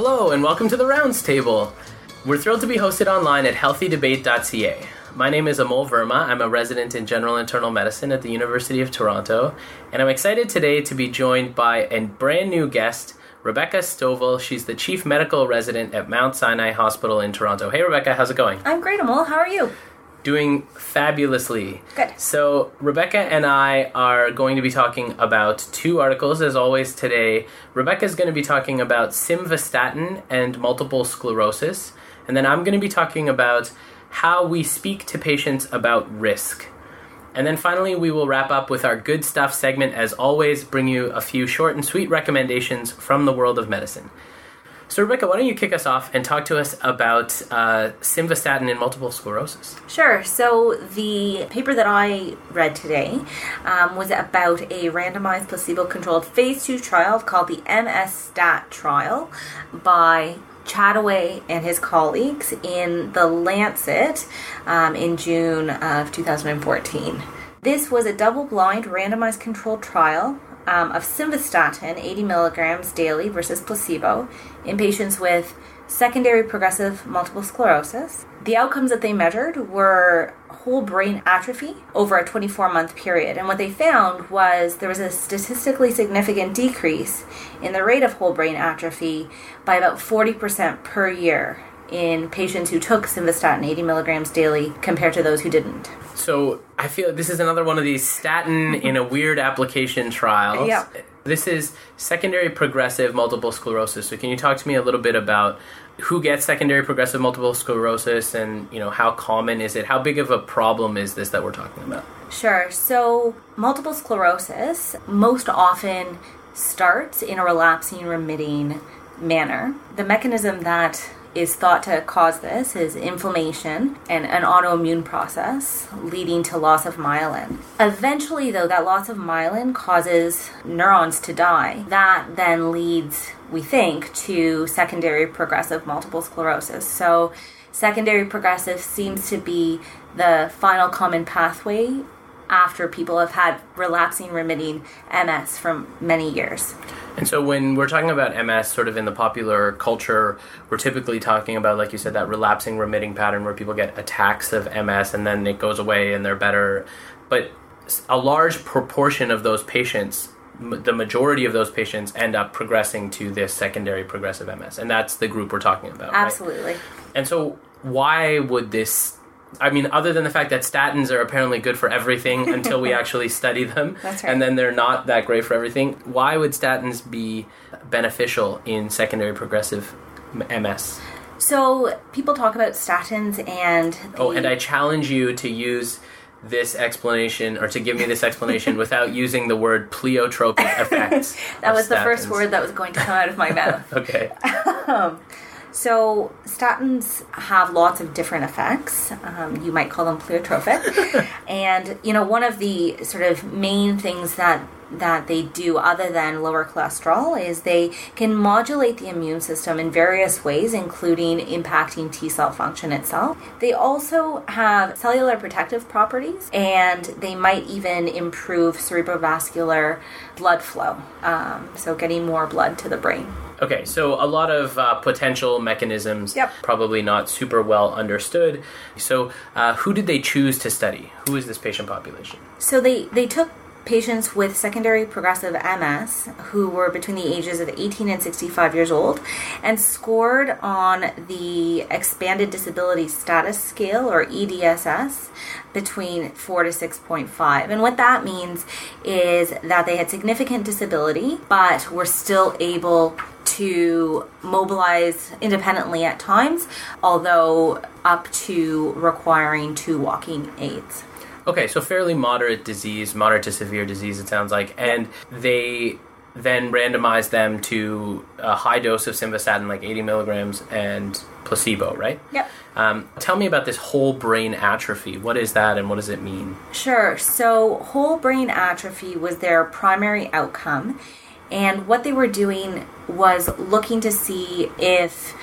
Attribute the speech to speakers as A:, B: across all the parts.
A: Hello, and welcome to the Rounds Table. We're thrilled to be hosted online at healthydebate.ca. My name is Amol Verma. I'm a resident in general internal medicine at the University of Toronto, and I'm excited today to be joined by a brand new guest, Rebecca Stovall. She's the chief medical resident at Mount Sinai Hospital in Toronto. Hey, Rebecca, how's it going?
B: I'm great, Amol. How are you?
A: Doing fabulously.
B: Good.
A: So, Rebecca and I are going to be talking about two articles, as always, today. Rebecca is going to be talking about simvastatin and multiple sclerosis, and then I'm going to be talking about how we speak to patients about risk. And then finally, we will wrap up with our good stuff segment, as always, bring you a few short and sweet recommendations from the world of medicine. So, Rebecca, why don't you kick us off and talk to us about uh, simvastatin in multiple sclerosis?
B: Sure. So, the paper that I read today um, was about a randomized placebo controlled phase two trial called the MS STAT trial by Chataway and his colleagues in the Lancet um, in June of 2014. This was a double blind randomized controlled trial um, of simvastatin, 80 milligrams daily versus placebo, in patients with secondary progressive multiple sclerosis. The outcomes that they measured were whole brain atrophy over a 24 month period. And what they found was there was a statistically significant decrease in the rate of whole brain atrophy by about 40% per year in patients who took simvastatin 80 milligrams daily compared to those who didn't.
A: So I feel this is another one of these statin in a weird application trials.
B: Yeah.
A: This is secondary progressive multiple sclerosis. So can you talk to me a little bit about who gets secondary progressive multiple sclerosis and you know how common is it? How big of a problem is this that we're talking about?
B: Sure. So multiple sclerosis most often starts in a relapsing remitting manner. The mechanism that is thought to cause this is inflammation and an autoimmune process leading to loss of myelin. Eventually, though, that loss of myelin causes neurons to die. That then leads, we think, to secondary progressive multiple sclerosis. So, secondary progressive seems to be the final common pathway after people have had relapsing remitting MS for many years.
A: And so when we're talking about MS, sort of in the popular culture, we're typically talking about, like you said, that relapsing remitting pattern where people get attacks of MS and then it goes away and they're better. But a large proportion of those patients, the majority of those patients, end up progressing to this secondary progressive MS. And that's the group we're talking about.
B: Absolutely.
A: Right? And so why would this I mean, other than the fact that statins are apparently good for everything until we actually study them,
B: right.
A: and then they're not that great for everything, why would statins be beneficial in secondary progressive MS?
B: So people talk about statins and.
A: oh, and I challenge you to use this explanation or to give me this explanation without using the word pleiotropic effects.
B: that was the first word that was going to come out of my mouth.
A: okay.
B: um, so statins have lots of different effects. Um, you might call them pleiotropic, and you know one of the sort of main things that that they do other than lower cholesterol is they can modulate the immune system in various ways including impacting T cell function itself. They also have cellular protective properties and they might even improve cerebrovascular blood flow. Um, so getting more blood to the brain.
A: Okay, so a lot of uh, potential mechanisms,
B: yep.
A: probably not super well understood. So, uh, who did they choose to study? Who is this patient population?
B: So they they took patients with secondary progressive MS who were between the ages of 18 and 65 years old and scored on the Expanded Disability Status Scale or EDSS between 4 to 6.5. And what that means is that they had significant disability but were still able to mobilize independently at times, although up to requiring two walking aids.
A: Okay, so fairly moderate disease, moderate to severe disease, it sounds like. And they then randomized them to a high dose of simvastatin, like 80 milligrams, and placebo, right?
B: Yep.
A: Um, tell me about this whole brain atrophy. What is that and what does it mean?
B: Sure. So, whole brain atrophy was their primary outcome. And what they were doing was looking to see if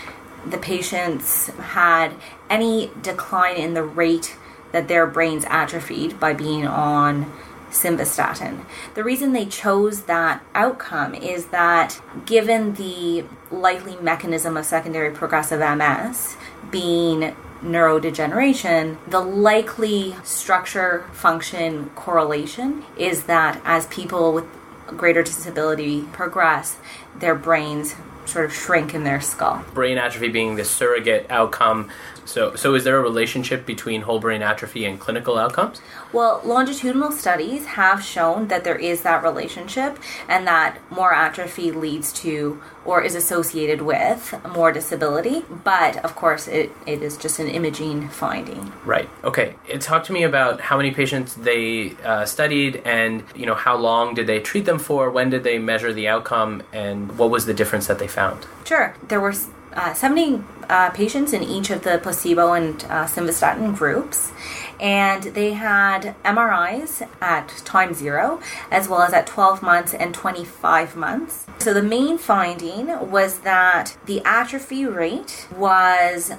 B: the patients had any decline in the rate that their brains atrophied by being on simvastatin. The reason they chose that outcome is that given the likely mechanism of secondary progressive MS being neurodegeneration, the likely structure function correlation is that as people with greater disability progress, their brains sort of shrink in their skull.
A: Brain atrophy being the surrogate outcome. So, so is there a relationship between whole brain atrophy and clinical outcomes?
B: Well, longitudinal studies have shown that there is that relationship and that more atrophy leads to or is associated with more disability. But of course, it, it is just an imaging finding.
A: Right. Okay. Talk to me about how many patients they uh, studied and, you know, how long did they treat them for? When did they measure the outcome? And what was the difference that they found?
B: Sure. There were uh, 70 uh, patients in each of the placebo and uh, simvastatin groups, and they had MRIs at time zero as well as at 12 months and 25 months. So the main finding was that the atrophy rate was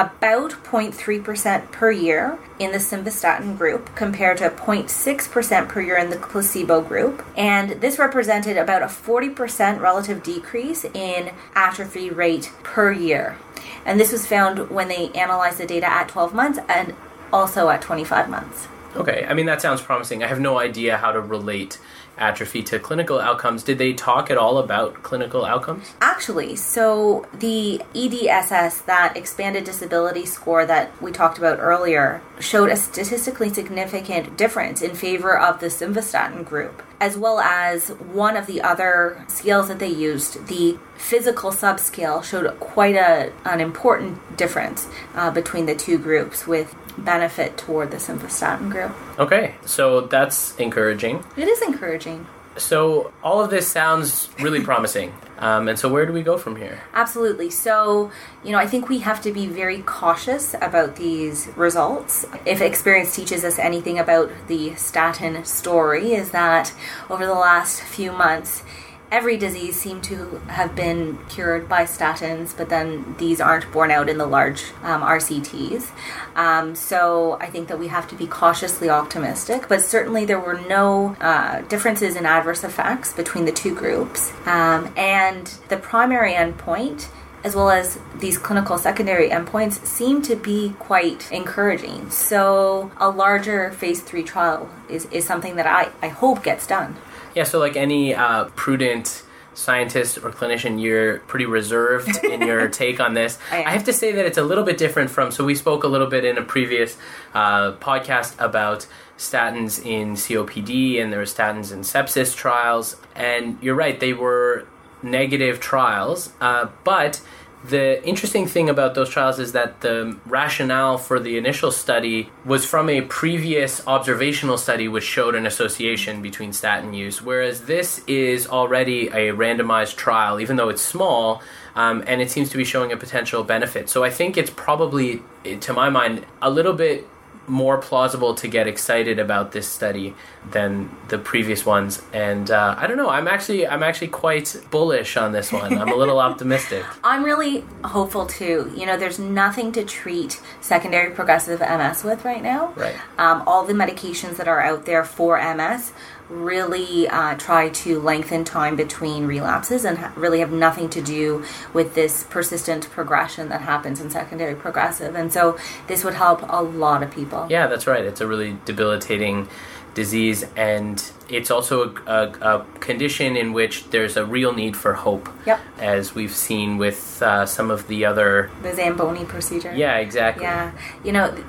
B: about 0.3% per year in the simvastatin group compared to 0.6% per year in the placebo group. And this represented about a 40% relative decrease in atrophy rate per year. And this was found when they analyzed the data at 12 months and also at 25 months.
A: Okay, I mean, that sounds promising. I have no idea how to relate atrophy to clinical outcomes. Did they talk at all about clinical outcomes?
B: Actually, so the EDSS, that expanded disability score that we talked about earlier, showed a statistically significant difference in favor of the simvastatin group, as well as one of the other scales that they used, the physical subscale, showed quite a, an important difference uh, between the two groups with benefit toward the simvastatin group.
A: Okay, so that's encouraging.
B: It is encouraging.
A: So all of this sounds really promising. Um, and so where do we go from here?
B: Absolutely. So, you know, I think we have to be very cautious about these results. If experience teaches us anything about the statin story, is that over the last few months, every disease seemed to have been cured by statins, but then these aren't borne out in the large um, RCTs. Um, so I think that we have to be cautiously optimistic, but certainly there were no uh, differences in adverse effects between the two groups. Um, and the primary endpoint as well as these clinical secondary endpoints seem to be quite encouraging. So, a larger phase three trial is, is something that I, I hope gets done.
A: Yeah, so like any uh, prudent scientist or clinician, you're pretty reserved in your take on this.
B: I,
A: I, have to say that it's a little bit different from. So we spoke a little bit in a previous uh, podcast about statins in COPD, and there were statins in sepsis trials. And you're right, they were negative trials, uh, but the interesting thing about those trials is that the rationale for the initial study was from a previous observational study which showed an association between statin use, whereas this is already a randomized trial, even though it's small, um, and it seems to be showing a potential benefit. So I think it's probably, to my mind, a little bit more plausible to get excited about this study than the previous ones. And uh, i don't know i'm actually i'm actually quite bullish on this one. I'm a little optimistic.
B: I'm really hopeful too. You know there's nothing to treat secondary progressive ms with right now.
A: Right.
B: Um, all the medications that are out there for ms really uh, try to lengthen time between relapses and ha- really have nothing to do with this persistent progression that happens in secondary progressive. And so this would help a lot of people.
A: Yeah, that's right. It's a really debilitating disease, and it's also a, a, a condition in which there's a real need for hope.
B: Yep.
A: As we've seen with uh, some of the other.
B: The Zamboni procedure.
A: Yeah, exactly.
B: Yeah. You know,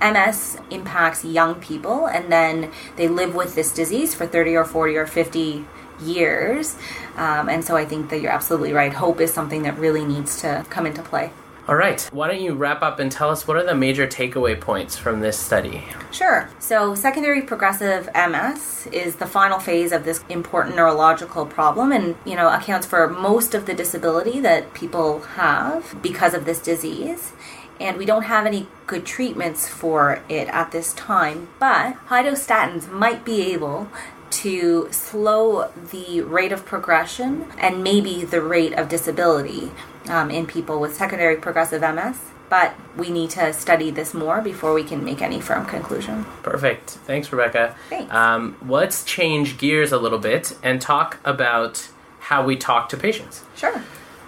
B: MS impacts young people and then they live with this disease for 30 or 40 or 50 years. Um, and so I think that you're absolutely right. Hope is something that really needs to come into play.
A: All right. Why don't you wrap up and tell us what are the major takeaway points from this study?
B: Sure. So, secondary progressive MS is the final phase of this important neurological problem and, you know, accounts for most of the disability that people have because of this disease and we don't have any good treatments for it at this time. But high dose statins might be able to slow the rate of progression and maybe the rate of disability um, in people with secondary progressive MS. but we need to study this more before we can make any firm conclusion.
A: Perfect. Thanks, Rebecca.
B: Thanks.
A: Um, let's change gears a little bit and talk about how we talk to patients.
B: Sure.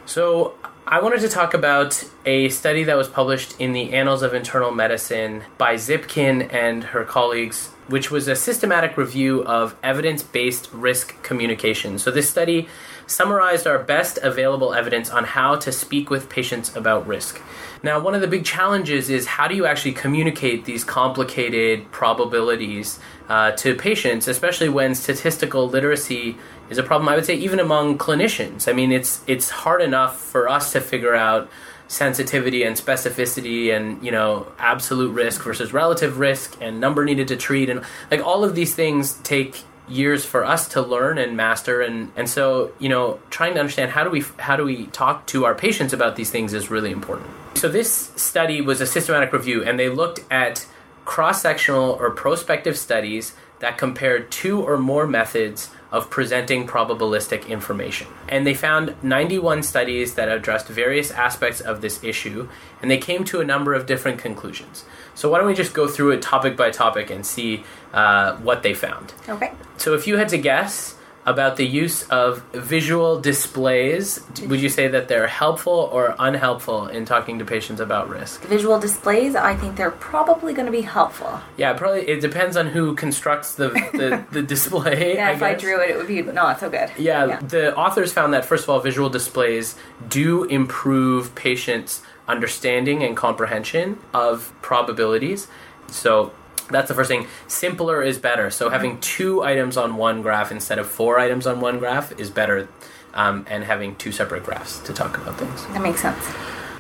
A: So, I wanted to talk about a study that was published in the Annals of Internal Medicine by Zipkin and her colleagues, which was a systematic review of evidence based risk communication. So, this study summarized our best available evidence on how to speak with patients about risk. Now, one of the big challenges is how do you actually communicate these complicated probabilities uh, to patients, especially when statistical literacy is a problem. I would say even among clinicians. I mean, it's it's hard enough for us to figure out sensitivity and specificity and you know absolute risk versus relative risk and number needed to treat and like all of these things take years for us to learn and master and and so you know trying to understand how do we how do we talk to our patients about these things is really important so this study was a systematic review and they looked at cross-sectional or prospective studies that compared two or more methods of presenting probabilistic information. And they found 91 studies that addressed various aspects of this issue, and they came to a number of different conclusions. So, why don't we just go through it topic by topic and see uh, what they found?
B: Okay.
A: So, if you had to guess, about the use of visual displays. Would you say that they're helpful or unhelpful in talking to patients about risk?
B: Visual displays, I think they're probably going to be helpful.
A: Yeah, probably. It depends on who constructs the the, the display.
B: Yeah,
A: I
B: if I drew it, it would be not so good.
A: Yeah, the authors found that first of all, visual displays do improve patients' understanding and comprehension of probabilities. So that's the first thing. Simpler is better. So having two items on one graph instead of four items on one graph is better, um, and having two separate graphs to talk about things.
B: That makes sense.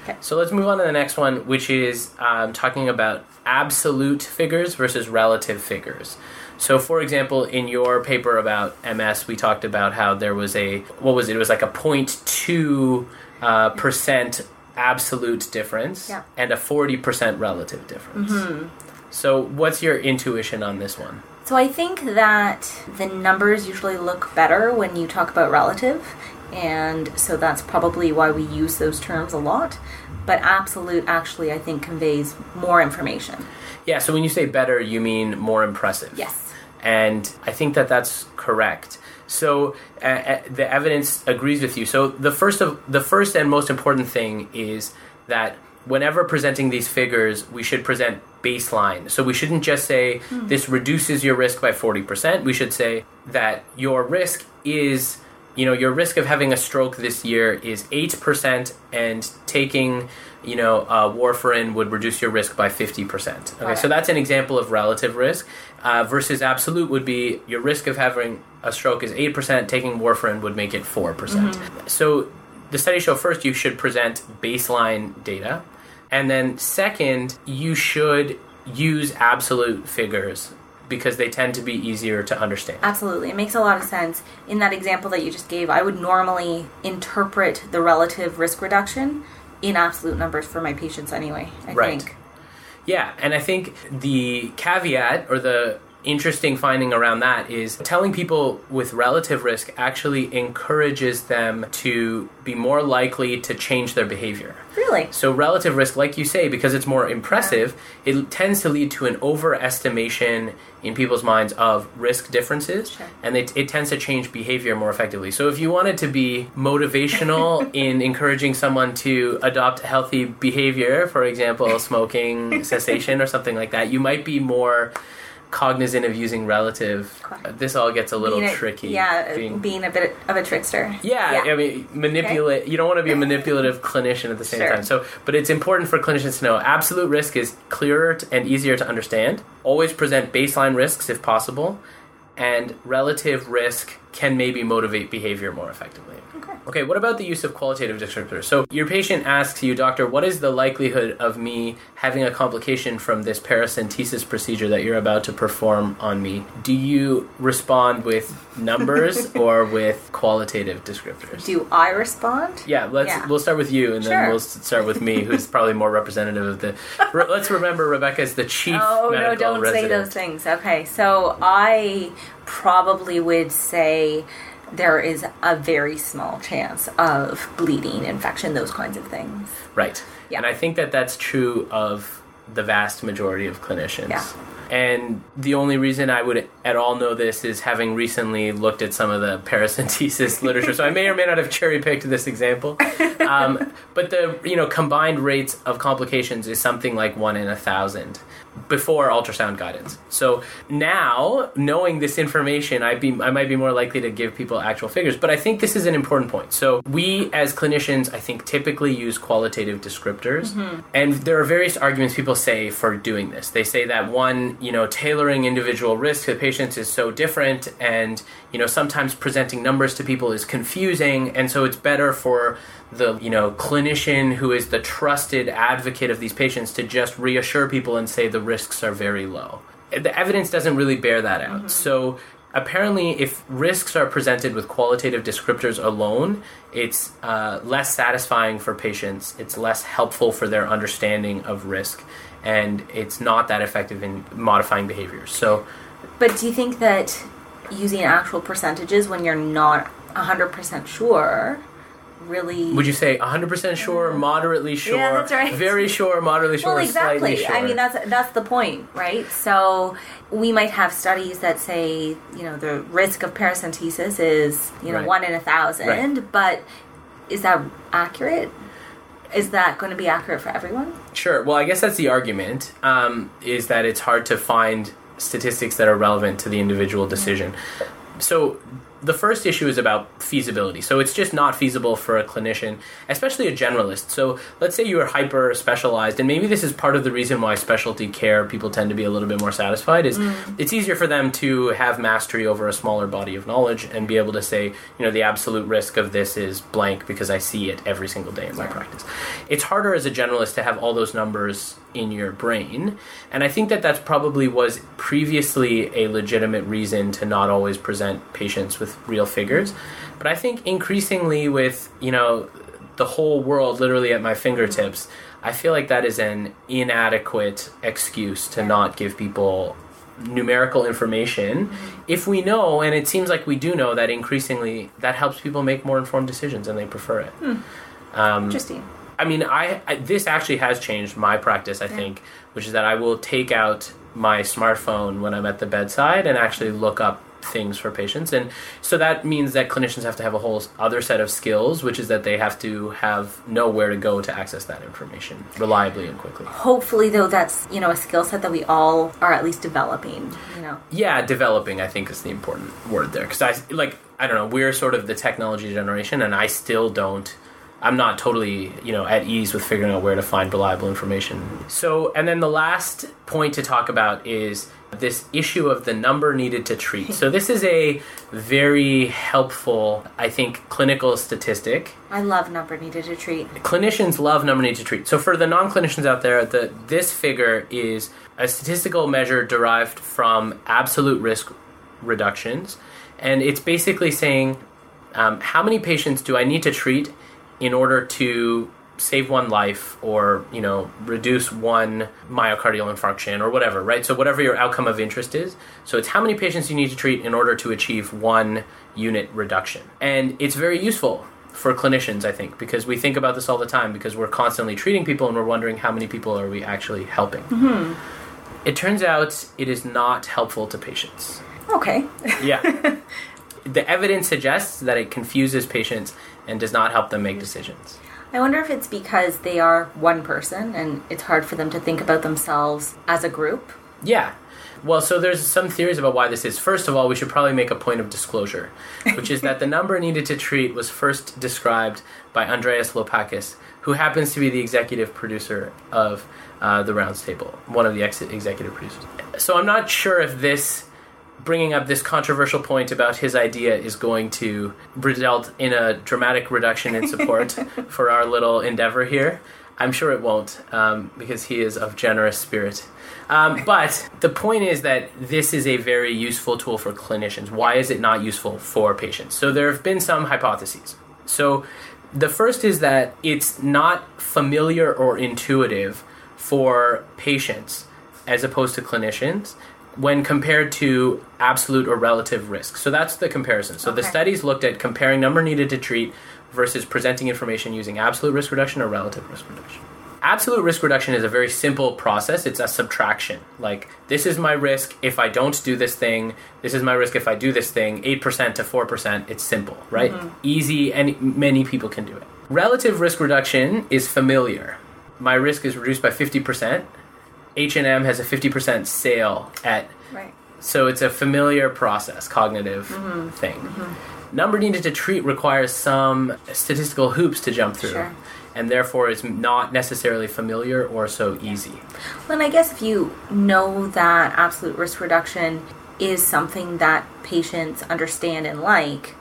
B: Okay.
A: So let's move on to the next one, which is um, talking about absolute figures versus relative figures. So, for example, in your paper about MS, we talked about how there was a what was it? It was like a 0.2 uh, percent absolute difference
B: Yeah.
A: and a 40 percent relative difference. So, what's your intuition on this one?
B: So I think that the numbers usually look better when you talk about relative, and so that's probably why we use those terms a lot. But absolute actually, I think, conveys more information.
A: Yeah. So, when you say better, you mean more impressive.
B: Yes.
A: and I think that that's correct. So uh, uh, the evidence agrees with you. So the first of the first and most important thing is that whenever presenting these figures, we should present baseline. So we shouldn't just say this reduces your risk by 40%. We should say that your risk is you know your risk of having a stroke this year is 8% and taking you know uh, warfarin would reduce your risk by 50% okay
B: Got
A: so that's an example of relative risk uh, versus absolute would be your risk of having a stroke is 8% taking warfarin would make it 4%. So the studies show first you should present baseline data and then second you should use absolute figures because they tend to be easier to understand
B: Absolutely. It makes a lot of sense. In that example that you just gave, I would normally interpret the relative risk reduction in absolute numbers for my patients anyway. I
A: Right.
B: think.
A: Yeah, and I think the caveat or the interesting finding around that is telling people with relative risk actually encourages them to be more likely to change their behavior.
B: Really?
A: So relative risk, like you say, because it's more impressive, it tends to lead to an overestimation in people's minds of risk differences,
B: Sure.
A: and it, it tends to change behavior more effectively. So if you wanted to be motivational in encouraging someone to adopt healthy behavior, for example, smoking cessation or something like that, you might be more cognizant of using relative.
B: Correct.
A: Uh, this all gets a little
B: Being a-
A: tricky.
B: Yeah, uh,
A: being-
B: being, a bit of a trickster.
A: yeah, I mean, manipulate. You don't want to be a manipulative clinician at the same
B: Sure.
A: time. So, but it's important for clinicians to know absolute risk is clearer and easier to understand. Always present baseline risks if possible, and relative risk can maybe motivate behavior more effectively.
B: Okay.
A: Okay, what about the use of qualitative descriptors? So, your patient asks you, doctor, what is the likelihood of me having a complication from this paracentesis procedure that you're about to perform on me? Do you respond with numbers or with qualitative descriptors?
B: Do I respond?
A: yeah, let's
B: Yeah.
A: we'll start with you, and then
B: Sure.
A: we'll start with me, who's probably more representative of the. Re- let's remember Rebecca is the chief
B: Oh no! Don't
A: resident.
B: say those things. Okay, so I probably would say there is a very small chance of bleeding, infection, those kinds of things.
A: Right.
B: Yeah.
A: And I think that that's true of the vast majority of clinicians.
B: Yeah.
A: And the only reason I would at all know this is having recently looked at some of the paracentesis literature. So I may or may not have cherry picked this example. Um, but the you know combined rates of complications is something like one in a thousand before ultrasound guidance. So now knowing this information, I be I might be more likely to give people actual figures. But I think this is an important point. So we as clinicians, I think, typically use qualitative descriptors, and there are various arguments people say for doing this. They say that one, you know, tailoring individual risk to patients is so different, and you know, sometimes presenting numbers to people is confusing, and so it's better for the you know clinician who is the trusted advocate of these patients to just reassure people and say the risks are very low. The evidence doesn't really bear that out. So apparently, if risks are presented with qualitative descriptors alone, it's uh, less satisfying for patients. It's less helpful for their understanding of risk, and it's not that effective in modifying behaviors. So
B: But do you think that using actual percentages when you're not 100% sure really.
A: would you say 100% sure, moderately sure,
B: Yeah, that's right.
A: very sure, moderately sure,
B: well, exactly.
A: sure?
B: I mean, that's that's the point, right? So we might have studies that say, you know, the risk of paracentesis is, you know,
A: Right.
B: one in a thousand,
A: Right.
B: but is that accurate? Is that going to be accurate for everyone?
A: Sure. Well, I guess that's the argument. Um, is that it's hard to find statistics that are relevant to the individual mm-hmm. decision. So the first issue is about feasibility. So it's just not feasible for a clinician, especially a generalist. So let's say you are hyper specialized, and maybe this is part of the reason why specialty care people tend to be a little bit more satisfied. Is mm. it's easier for them to have mastery over a smaller body of knowledge and be able to say, you know, the absolute risk of this is blank because I see it every single day in my practice. It's harder as a generalist to have all those numbers in your brain, and I think that that's probably was previously a legitimate reason to not always present patients with real figures. But I think increasingly with, you know, the whole world literally at my fingertips, I feel like that is an inadequate excuse to not give people numerical information. If we know and it seems like we do know that increasingly that helps people make more informed decisions and they prefer it. Um,
B: Interesting.
A: I mean, I, I this actually has changed my practice. I think, which is that I will take out my smartphone when I'm at the bedside and actually look up things for patients, and so that means that clinicians have to have a whole other set of skills, which is that they have to have know where to go to access that information reliably and quickly.
B: Hopefully, though, that's you know a skill set that we all are at least developing. You know.
A: Yeah, developing I think is the important word there because I like I don't know we're sort of the technology generation, and I still don't. I'm not totally, you know, at ease with figuring out where to find reliable information. So, and then the last point to talk about is this issue of the number needed to treat. So, this is a very helpful, I think, clinical statistic
B: I love number needed to treat.
A: clinicians love number needed to treat. So for the non-clinicians out there, the this figure is a statistical measure derived from absolute risk reductions, and it's basically saying um, how many patients do I need to treat in order to save one life or you know reduce one myocardial infarction or whatever right? So whatever your outcome of interest is. So it's how many patients you need to treat in order to achieve one unit reduction. And it's very useful for clinicians i think because we think about this all the time because we're constantly treating people and we're wondering how many people are we actually helping. Mm-hmm. It turns out it is not helpful to patients.
B: Okay.
A: yeah. The evidence suggests that it confuses patients and does not help them make decisions
B: I wonder if it's because they are one person and it's hard for them to think about themselves as a group.
A: Yeah. Well, so there's some theories about why this is. First of all, we should probably make a point of disclosure, which is that the number needed to treat was first described by Andreas Laupacis, who happens to be the executive producer of uh, the Rounds Table, one of the ex- executive producers. So I'm not sure if this bringing up this controversial point about his idea is going to result in a dramatic reduction in support for our little endeavor here. I'm sure it won't, um, because he is of generous spirit. Um, but the point is that this is a very useful tool for clinicians. Why is it not useful for patients? So there have been some hypotheses. So the first is that it's not familiar or intuitive for patients as opposed to clinicians when compared to absolute or relative risk. So that's the comparison. So the studies looked at comparing number needed to treat versus presenting information using absolute risk reduction or relative risk reduction. Absolute risk reduction is a very simple process. It's a subtraction. Like, this is my risk if I don't do this thing. This is my risk if I do this thing. 8% to 4%. It's simple, right? Mm-hmm. Easy, and many people can do it. Relative risk reduction is familiar. My risk is reduced by 50%. H&M has a 50% sale at
B: Right.
A: so it's a familiar process, cognitive mm-hmm. thing. Mm-hmm. Number needed to treat requires some statistical hoops to jump through,
B: Sure.
A: and therefore is not necessarily familiar or so easy.
B: Well, and I guess if you know that absolute risk reduction is something that patients understand and like,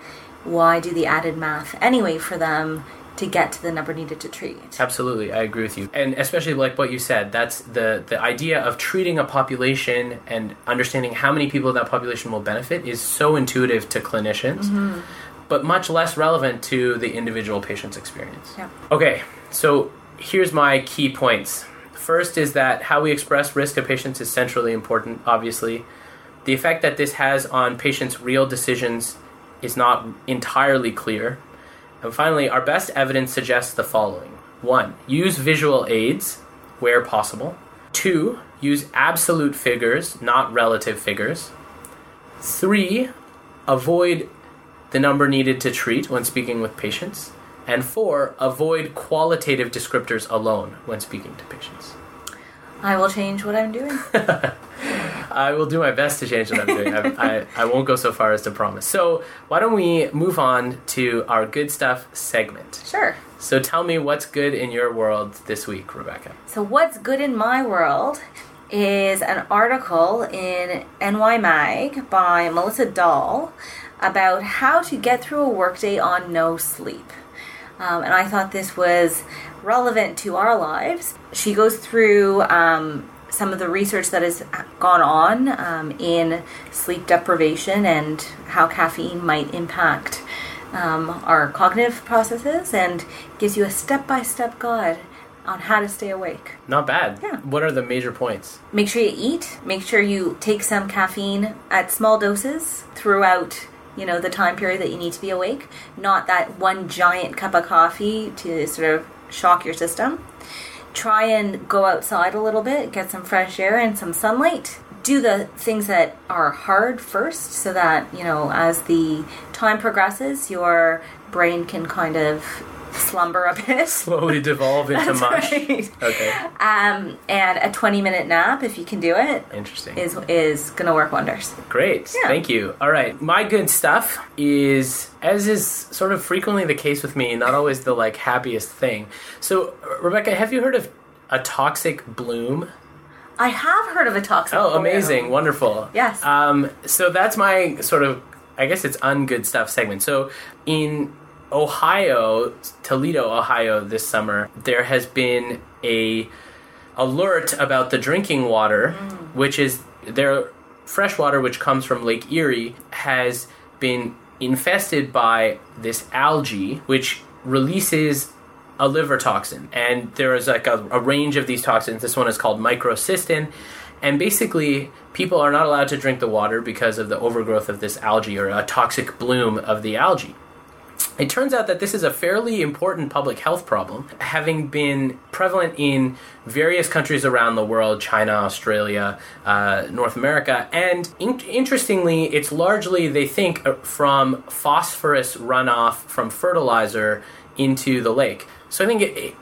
B: why do the added math anyway for them to get to the number needed to treat?
A: Absolutely, I agree with you, and especially like what you said. That's the the idea of treating a population and understanding how many people in that population will benefit is so intuitive to clinicians, mm-hmm. but much less relevant to the individual patient's experience.
B: Yeah.
A: Okay, so here's my key points. First is that how we express risk to patients is centrally important, obviously. The effect that this has on patients' real decisions is not entirely clear. And finally, our best evidence suggests the following one, use visual aids where possible. Two, use absolute figures, not relative figures. Three, avoid the number needed to treat when speaking with patients. And four, avoid qualitative descriptors alone when speaking to patients.
B: I will change what I'm doing.
A: I will do my best to change what I'm doing. I, I, I won't go so far as to promise. So, why don't we move on to our good stuff segment?
B: sure.
A: So, tell me what's good in your world this week, Rebecca.
B: So, what's good in my world is an article in NY Mag by Melissa Dahl about how to get through a workday on no sleep. Um, and I thought this was relevant to our lives. She goes through um, some of the research that has gone on um, in sleep deprivation and how caffeine might impact um, our cognitive processes and gives you a step by step guide on how to stay awake.
A: Not bad.
B: Yeah.
A: What are the major points?
B: Make sure you eat. Make sure you take some caffeine at small doses throughout, you know, the time period that you need to be awake. Not that one giant cup of coffee to sort of shock your system. Try and go outside a little bit, get some fresh air and some sunlight. Do the things that are hard first so that, you know, as the time progresses, your brain can kind of slumber a bit.
A: Slowly devolve into mush.
B: right.
A: Okay.
B: Um, and a 20 minute nap, if you can do it,
A: Interesting.
B: is is gonna work wonders.
A: Great.
B: Yeah.
A: Thank you. All right. My good stuff is, as is sort of frequently the case with me, not always the like happiest thing. So, Rebecca, have you heard of a toxic bloom?
B: I have heard of a toxic.
A: Oh,
B: bloom.
A: amazing. Wonderful.
B: Yes.
A: Um, so that's my sort of, I guess it's ungood stuff segment. So in Ohio, Toledo, Ohio, this summer, there has been a alert about the drinking water, mm. which is their fresh water, which comes from Lake Erie, has been infested by this algae, which releases a liver toxin. And there is like a, a range of these toxins. This one is called microcystin. And basically, people are not allowed to drink the water because of the overgrowth of this algae or a toxic bloom of the algae. It turns out that this is a fairly important public health problem, having been prevalent in various countries around the world China, Australia, uh, North America. And in- interestingly, it's largely, they think, uh, from phosphorus runoff from fertilizer into the lake. So I think it, it-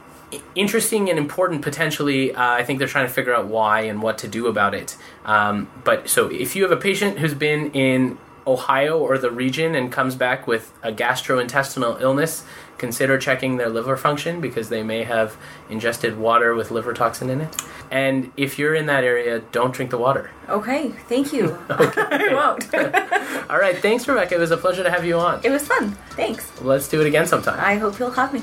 A: interesting and important potentially. Uh, I think they're trying to figure out why and what to do about it. Um, but so if you have a patient who's been in Ohio or the region and comes back with a gastrointestinal illness, consider checking their liver function because they may have ingested water with liver toxin in it. And if you're in that area, don't drink the water.
B: Okay, thank you. I won't.
A: All right, thanks, Rebecca. It was a pleasure to have you on.
B: it was fun. Thanks.
A: Let's do it again sometime.
B: I hope you'll have me.